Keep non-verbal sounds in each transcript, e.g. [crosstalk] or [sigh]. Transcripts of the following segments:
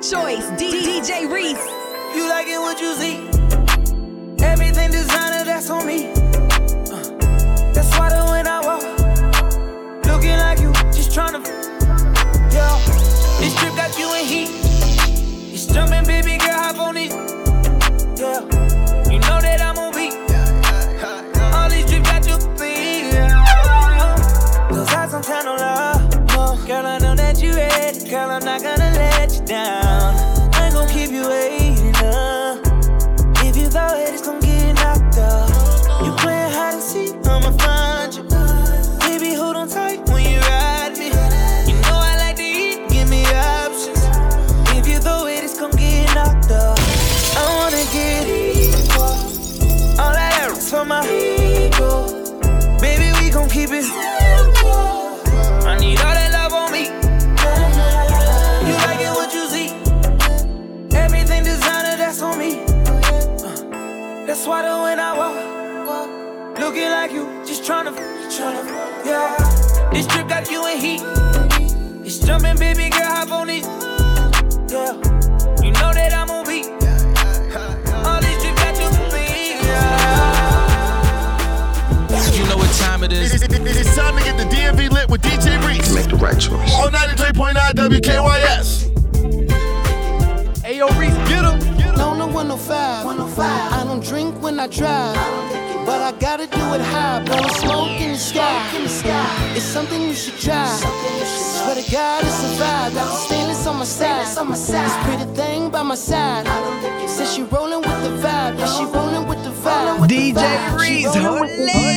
choice, D- DJ Reese. You like it what you see. Everything designer, that's on me. Uh, that's why the when I walk, looking like you, just tryna. Yeah, this trip got you in heat. It's jumping, baby girl, hop on it. Yeah, you know that I'm on beat. All these trips got you beat. Those eyes on time, no love. Girl, I know that you ready. Girl, I'm not gonna let you down. This trip got you in heat. It's jumping, baby girl, hop on it. Yeah, you know that I'm on beat. All these trips got you beat. Yeah. You know what time it is. It- it- it- it's time to get the DMV lit with DJ Reese. Make the right choice. On 93.9 WKYS. 105. 105. I don't drink when I drive. But I gotta do it high, blowing smoke in the sky. It's something you should try. Swear to God, it's a vibe. Got the stainless on my side. This pretty thing by my side. Says she rolling with the vibe. Yeah, she rolling with the vibe. DJ She Reese, rolling holy.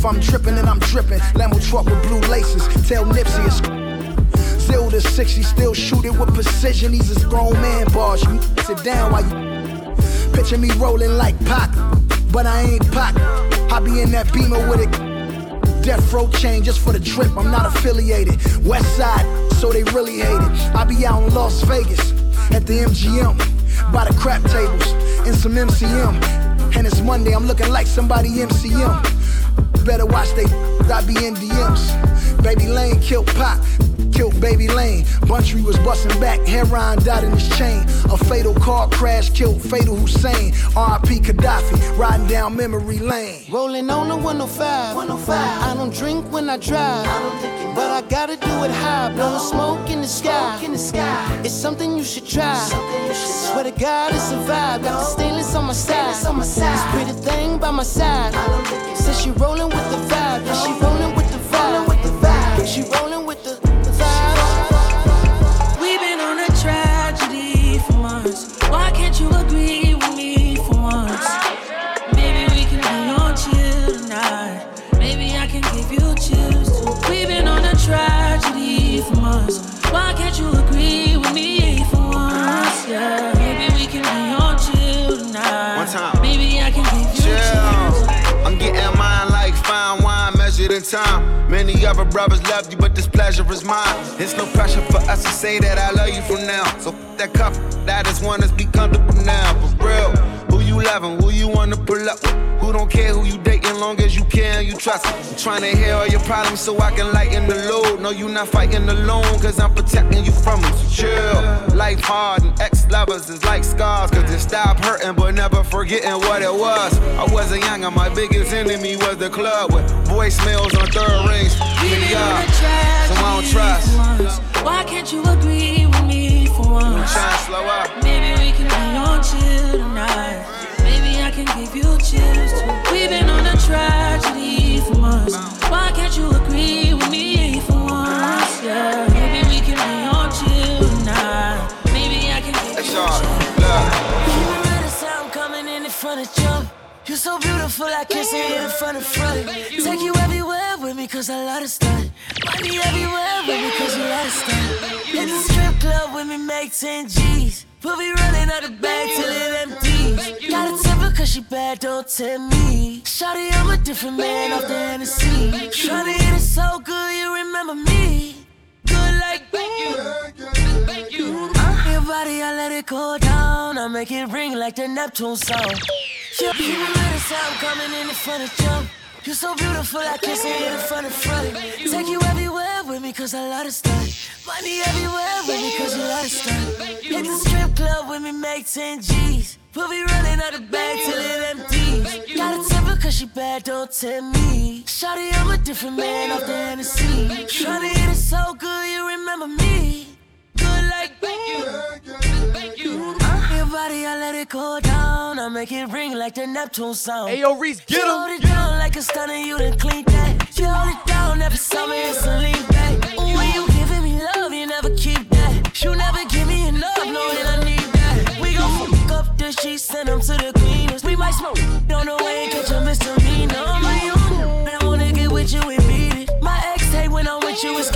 If I'm dripping, then I'm dripping. Lambo truck with blue laces. Tell Nipsey it's to 60, still shoot it with precision. He's a grown man boss. You sit down while you picture me rolling like Pac, but I ain't Pac. I be in that beamer with it. Death row chain just for the trip. I'm not affiliated. West side, so they really hate it. I be out in Las Vegas at the MGM by the crap tables and some MCM. And it's Monday, I'm looking like somebody MCM. Better watch they, I be in DMs. Baby Lane killed Pop, killed Baby Lane. Buntry was busting back, heroin died in his chain. A fatal car crash killed Fatal Hussein. RIP Kadafi, riding down memory lane. Rolling on the 105. 105. I don't drink when I drive. i don't think but I gotta do it high. Blowing smoke in the sky. in the sky. It's something you should try. Swear to God, it's a vibe. Got the stainless on my side. on my side. This pretty thing by my side. Says she rolling with the vibe. Yeah, she rolling with the vibe. with the vibe. She rolling with the, time. Many other brothers love you, but this pleasure is mine. It's no pressure for us to say that I love you from now. So that cup, that is one that's be comfortable now. For real, who you loving, who you wanna pull up with? Who don't care who you dating, long as you care you trust. I'm trying to hear all your problems so I can lighten the load. No, you not fighting alone, cause I'm protecting you from them. So chill. Life hard and ex lovers is like scars, cause they stop hurting but never forgetting what it was. I wasn't young and my biggest enemy was the club with voicemails on third rings. We've been Yeah, on so I don't trust. So beautiful, I can't see it in front of front. Take you everywhere with me, cause I love to stunt. Money everywhere with me, cause you love to stunt. Hit the strip club with me, make 10 G's. We'll be running out the bag till it empties. Got a temper cause she bad, don't tempt me. Shawty, I'm a different man off the Hennessy. Hit it so good, you remember me. Good like thank you. Your body, I let it go down. I make it ring like the Neptune song. You, you remember the sound coming in the front of jump. You're so beautiful, I can't say it in front of front. Take you everywhere with me, cause I love to stunt. Money everywhere with me, cause you love to stunt. Hit the strip club with me, make 10 G's. We'll be running out of bag till it empties. Got a temper cause she bad, don't tempt me. Shawty, I'm a different man off the Hennessy. Tryna hit it so good, you remember me. Good like thank you. Body, I let it go down. I make it ring like the Neptune sound. Ayo, Reese, get You him. hold it down like a stunner, you done clean that. You hold it down every summer, it's a lean back. When you giving me love, you never keep that. You never give me enough, knowing I need that. We gon' fuck up the sheets, send them to the cleaners. We might smoke on the way and catch a misdemeanor. I'm a young, I wanna get with you and beat it. My ex hate when I'm with you, it's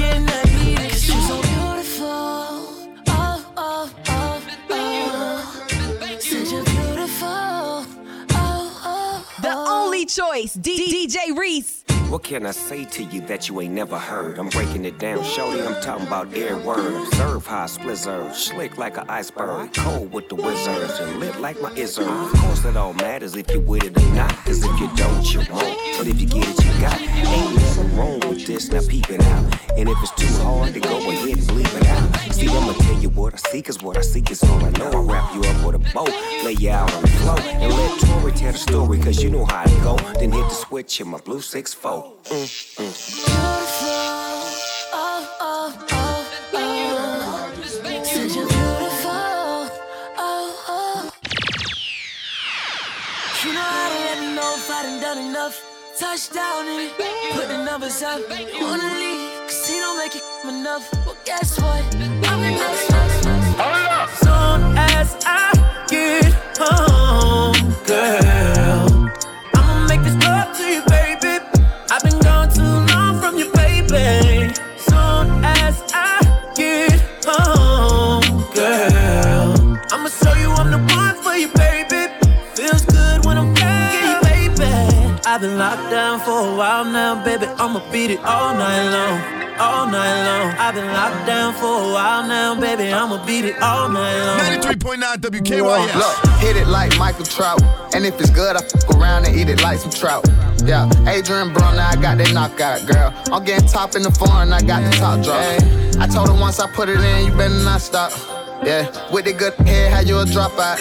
only choice, D- DJ Reese. What can I say to you that you ain't never heard? I'm breaking it down, shorty. I'm talking about every word. Observe high, I splizzard, slick like an iceberg, cold with the wizards, and lit like my izzard. Of course, it all matters if you with it or not. Cause if you don't, you won't. But if you get it, you got. Ain't nothing wrong with this. Now peep it out. And if it's too hard, to go ahead and bleep it out. See, I'ma tell you what I see, cause what I seek is all I know. I wrap you up with a bow, lay you out on the floor, and let Tori tell the story, cause you know how it go. Then hit the switch in my blue 6-4. Mm, mm. Touchdown in it, put the numbers up. Wanna leave, cause he don't make it enough. Well, guess what? I'm the I'ma beat it all night long. All night long, I've been locked down for a while now, baby. I'ma beat it all night long. 93.9 WKYS. Look, hit it like Michael Trout. And if it's good, I fuck around and eat it like some trout. Yeah, Adrien Broner, I got that knockout, girl. I'm getting top in the foreign, I got the top drop. I told her once I put it in, you better not stop. Yeah, with the good head, how you a drop out.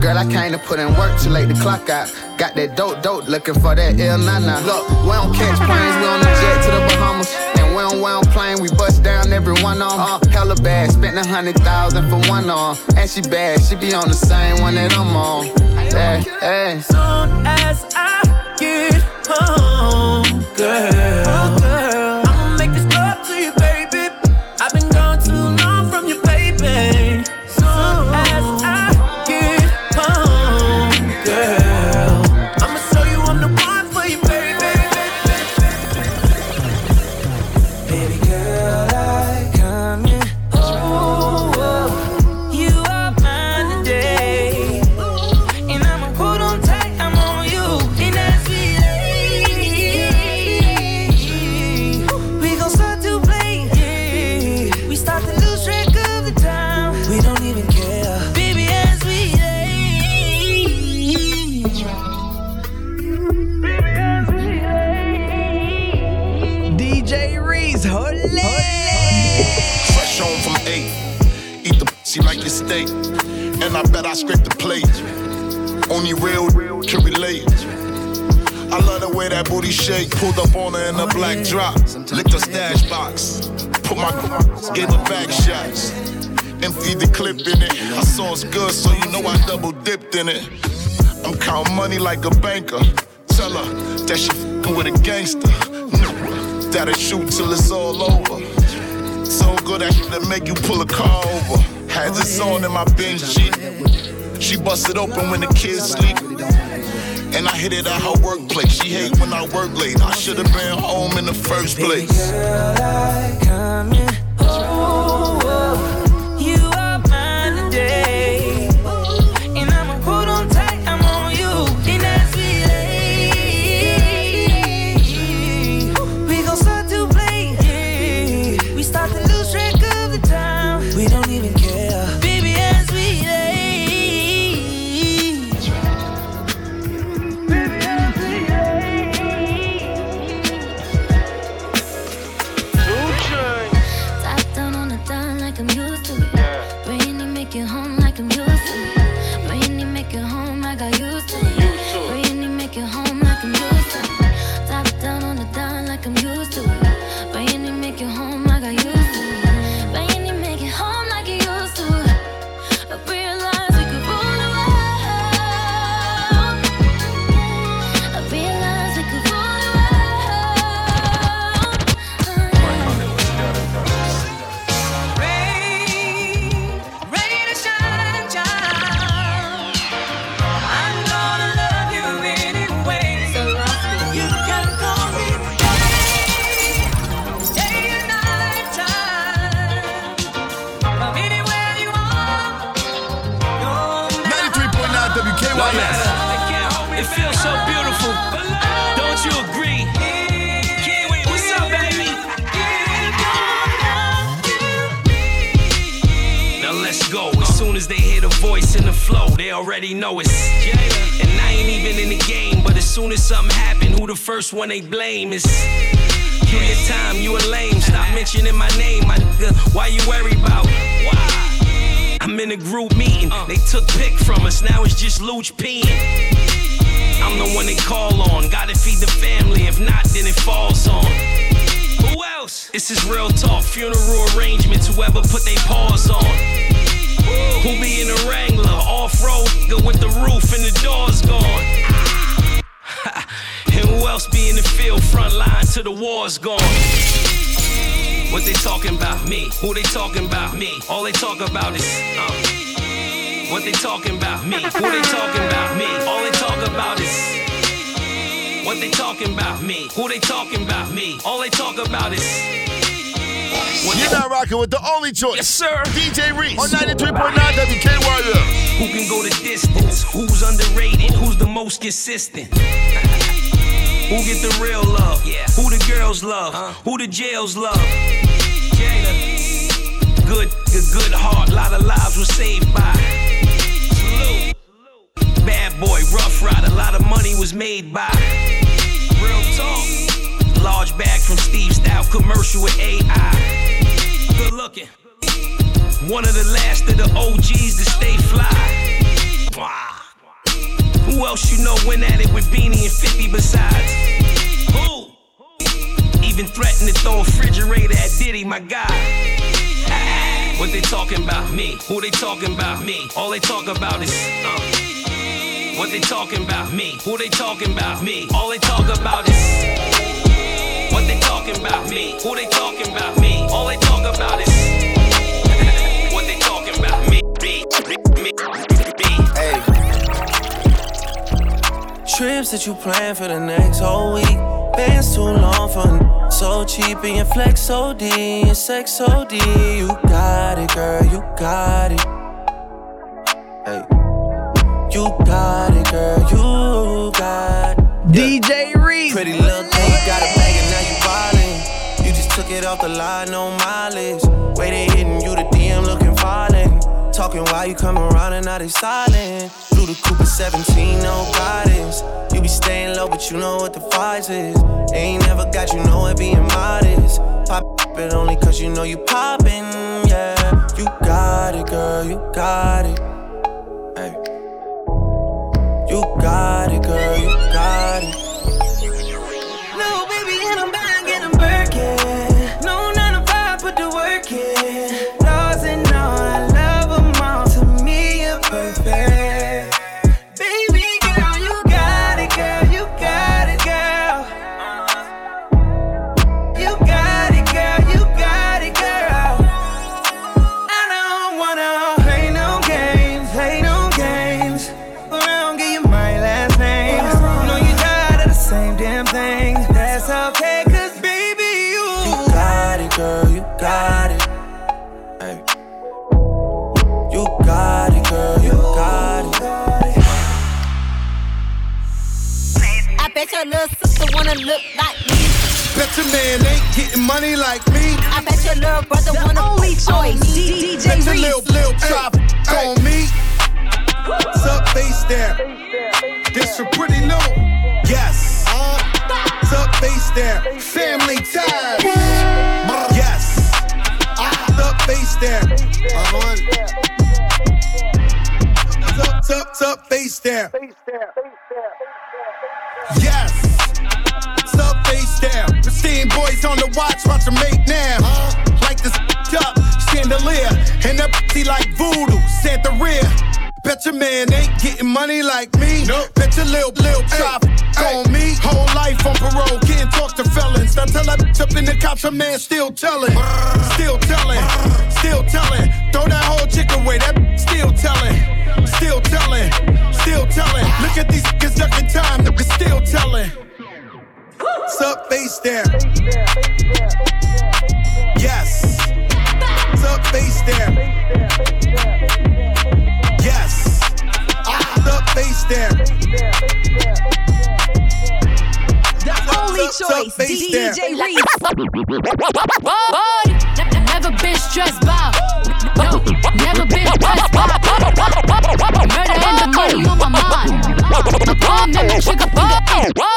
Girl, I came to put in work too late to clock out. Got that dope, dope, looking for that ill nana. Look, we don't catch planes, we on the jet to the Bahamas. And we don't, we don't plane, we bust down every one on. Uh, hella bad, spent a hundred thousand for one on. And she bad, she be on the same one that I'm on. Hey, hey. Soon as I get home, girl, pussy like it's steak. And I bet I scrape the plate. Only real can relate. I love the way that booty shake. Pulled up on her in a black drop. Licked her stash box. Put my gave her back shots. Emptied the clip in it. I saw it's good, so you know I double dipped in it. I'm counting money like a banker. Tell her that she fing with a gangster. That'll shoot till it's all over. So good that shit'll make you pull a car over. Had this on in my binge Jeep. She busted open when the kids sleep. And I hit it at her workplace. She hate when I work late. I should have been home in the first place. Girl, I come in. Used to it. 93.9 WKYS. It feels so beautiful. Don't you agree? What's up, baby? Now let's go. As soon as they hear the voice in the flow, they already know it's And I ain't even in the game, but as soon as something happen, who the first one they blame is you your time, you a lame. Stop mentioning my name, my nigga. Why you worry about? Why? I'm in a group meeting. Uh. They took pick from us, now it's just Louch peeing. I'm the one they call on. Gotta feed the family, if not, then it falls on. Who else? This is real talk, funeral arrangements, whoever put their paws on. Who be in a Wrangler, off road, with the roof and the doors gone. [laughs] and who else be in the field, front line till the war's gone? What they talking about? Me. Who they talking about? Me. All they talk about is uh. What they talking about? Me. Who they talking about? Me. All they talk about is what they talking about? Me. Who they talking about? Me. All they talk about is what You're not rocking with the only choice. Yes, sir. DJ Reese on 93.9 WKYS. Who can go the distance? Who's underrated? Who's the most consistent? Who get the real love? Yeah. Who the girls love? Who the jails love? Jada. Good, good, good heart. Lot of lives were saved by. Salute. Bad boy, rough ride. A lot of money was made by. Real talk. Large bag from Steve Stoute commercial with AI. Good looking. One of the last of the OGs to stay fly. Wow. Who else you know went at it with Beanie and 50 besides? Who? Even threatened to throw a refrigerator at Diddy, my guy. What they talking about? Me. Who they talking about? Me. All they talk about is uh. What they talking about? Me. Who they talking about? Me. All they talk about is What they talking about? Me. Who they talking about? Me. All they talk about is Trips that you plan for the next whole week. Bands too long for so cheap and your flex so D and sex so D. You got it, girl, you got it. Hey. You got it, girl, you got it. DJ Reese. Pretty little thing, you got a bag and now you ballin'. You just took it off the line, no mileage. Talking while you come around and now they silent. Through the Cooper 17, no guidance. You be staying low, but you know what the price is. Ain't never got you know it being modest. Pop it only cause you know you poppin', yeah. You got it, girl, you got it. Hey. You got it, girl, wanna look like me. Bet your man ain't getting money like me. I bet your little brother The wanna only fuck on choice, me. D- DJ Bet your little, little try f- on me. Sup face there. This for pretty new. Yes. Uh, sup face there. Family time. Yes. Uh, sup face there. Sup, sup, sup face there. Yes. Watch make now. Like this [laughs] up, chandelier. And that pussy like voodoo, Santa Rhea. Bet your man ain't getting money like me. Nope. Bet your little, little try f- on me. Whole life on parole, can't talk to felons. Now tell that bitch up in the cops, a man still telling. Still telling, still telling. Throw that whole chick away, that still telling. Still telling, still telling. Look at these niggas ducking time, niggas still telling. Sup face there. Face there. DJ Reese. Never been stressed by. No, never been pressed by. Murder and the money on my mind. My palm and my trigger finger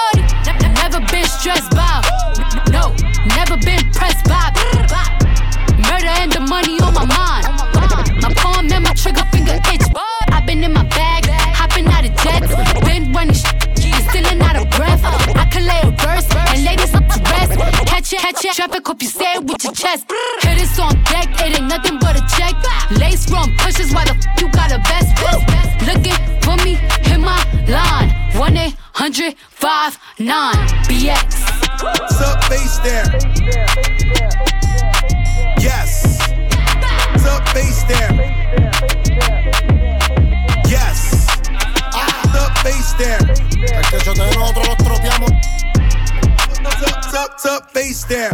Que nosotros los tropeamos. Sup, sup, sup face there.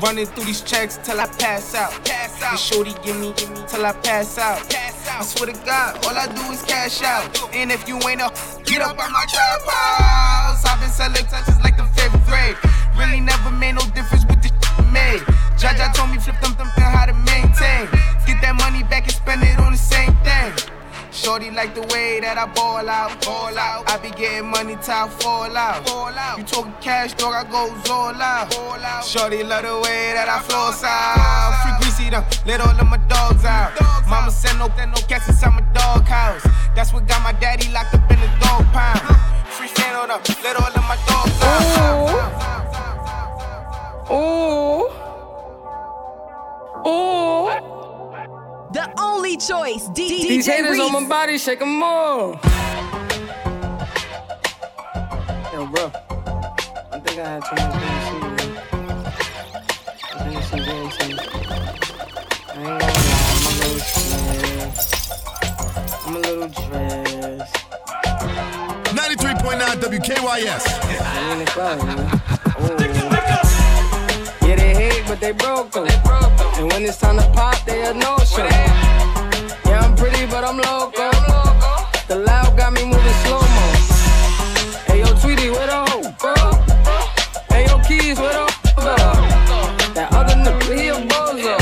Running through these checks till I pass out. Pass out. The shorty give me, give me till I pass out. Pass out. I swear to God, all I do is cash out. And if you ain't a, get up on my trap house. I've been selling touches like the grade. Really never made no difference with the shit made. Jaja told me flip them, them, how to maintain. Get that money back and spend it on the same thing. Shorty like the way that I ball out, ball out. I be getting money till I fall out, fall out. You talking cash, dog, I go all out, all out. Shorty love the way that I flow out. Free greasy them, let all of my dogs out. Dogs Mama said no, no cats inside my dog house. That's what got my daddy locked up in the dog pound. Free fan on them, let all of my dogs out. Ooh. Ooh. The only choice, D- These DJ haters on my body, shake them all. Yo, bro. I think I had too much Hennessy, bro. I think it's some Hennessy. I ain't gonna lie, I'm a little stressed. I'm a little stressed. 93.9 WKYS. Man. Yeah, they hate, but they broke 'em. And when it's time to pop, they a no show. Yeah, I'm pretty, but I'm loco. The loud got me moving slow mo. Hey, yo, Tweety, where the hoe? Bro? Hey, yo, Keys, where the hoe? That other nigga, he a bozo.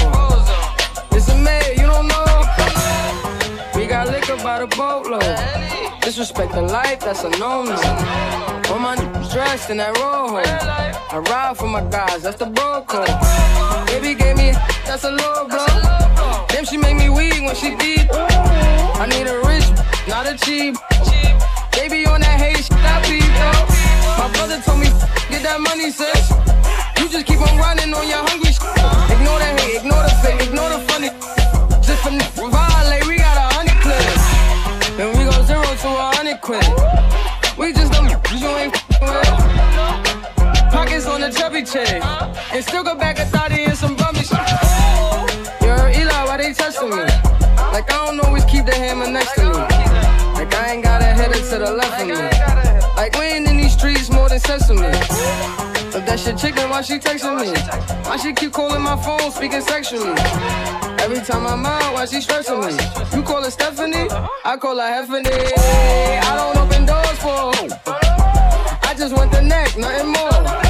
It's a mayor, you don't know. We got liquor by the boatload. Disrespect the life, that's a no-no. All my niggas dressed in that rojo. I ride for my guys, that's the bro code. Baby gave me, that's a low blow. Damn, she make me weak when she deep. I need a rich, not a cheap. Baby on that hate shit, I peep though. My brother told me, get that money, sis. You just keep on running on your hungry shit. Ignore the hate, ignore the fake, ignore the funny. Just for violate, we got a hundred clips. Then we go zero to a hundred quid. We just don't you ain't with. Pockets on the chubby chick. And still go back a thotty and some bummy shit. You heard Eli, why they testing me? Like I don't always keep the hammer next to me. Like I ain't got a header to the left of me. Like we ain't in these streets more than sesame. If that shit chicken, why she texting me? Why she keep calling my phone, speaking sexually? Every time I'm out, why she stressing me? You call her Stephanie, I call her Heffany. I don't open doors for her. I just want the neck, nothing more.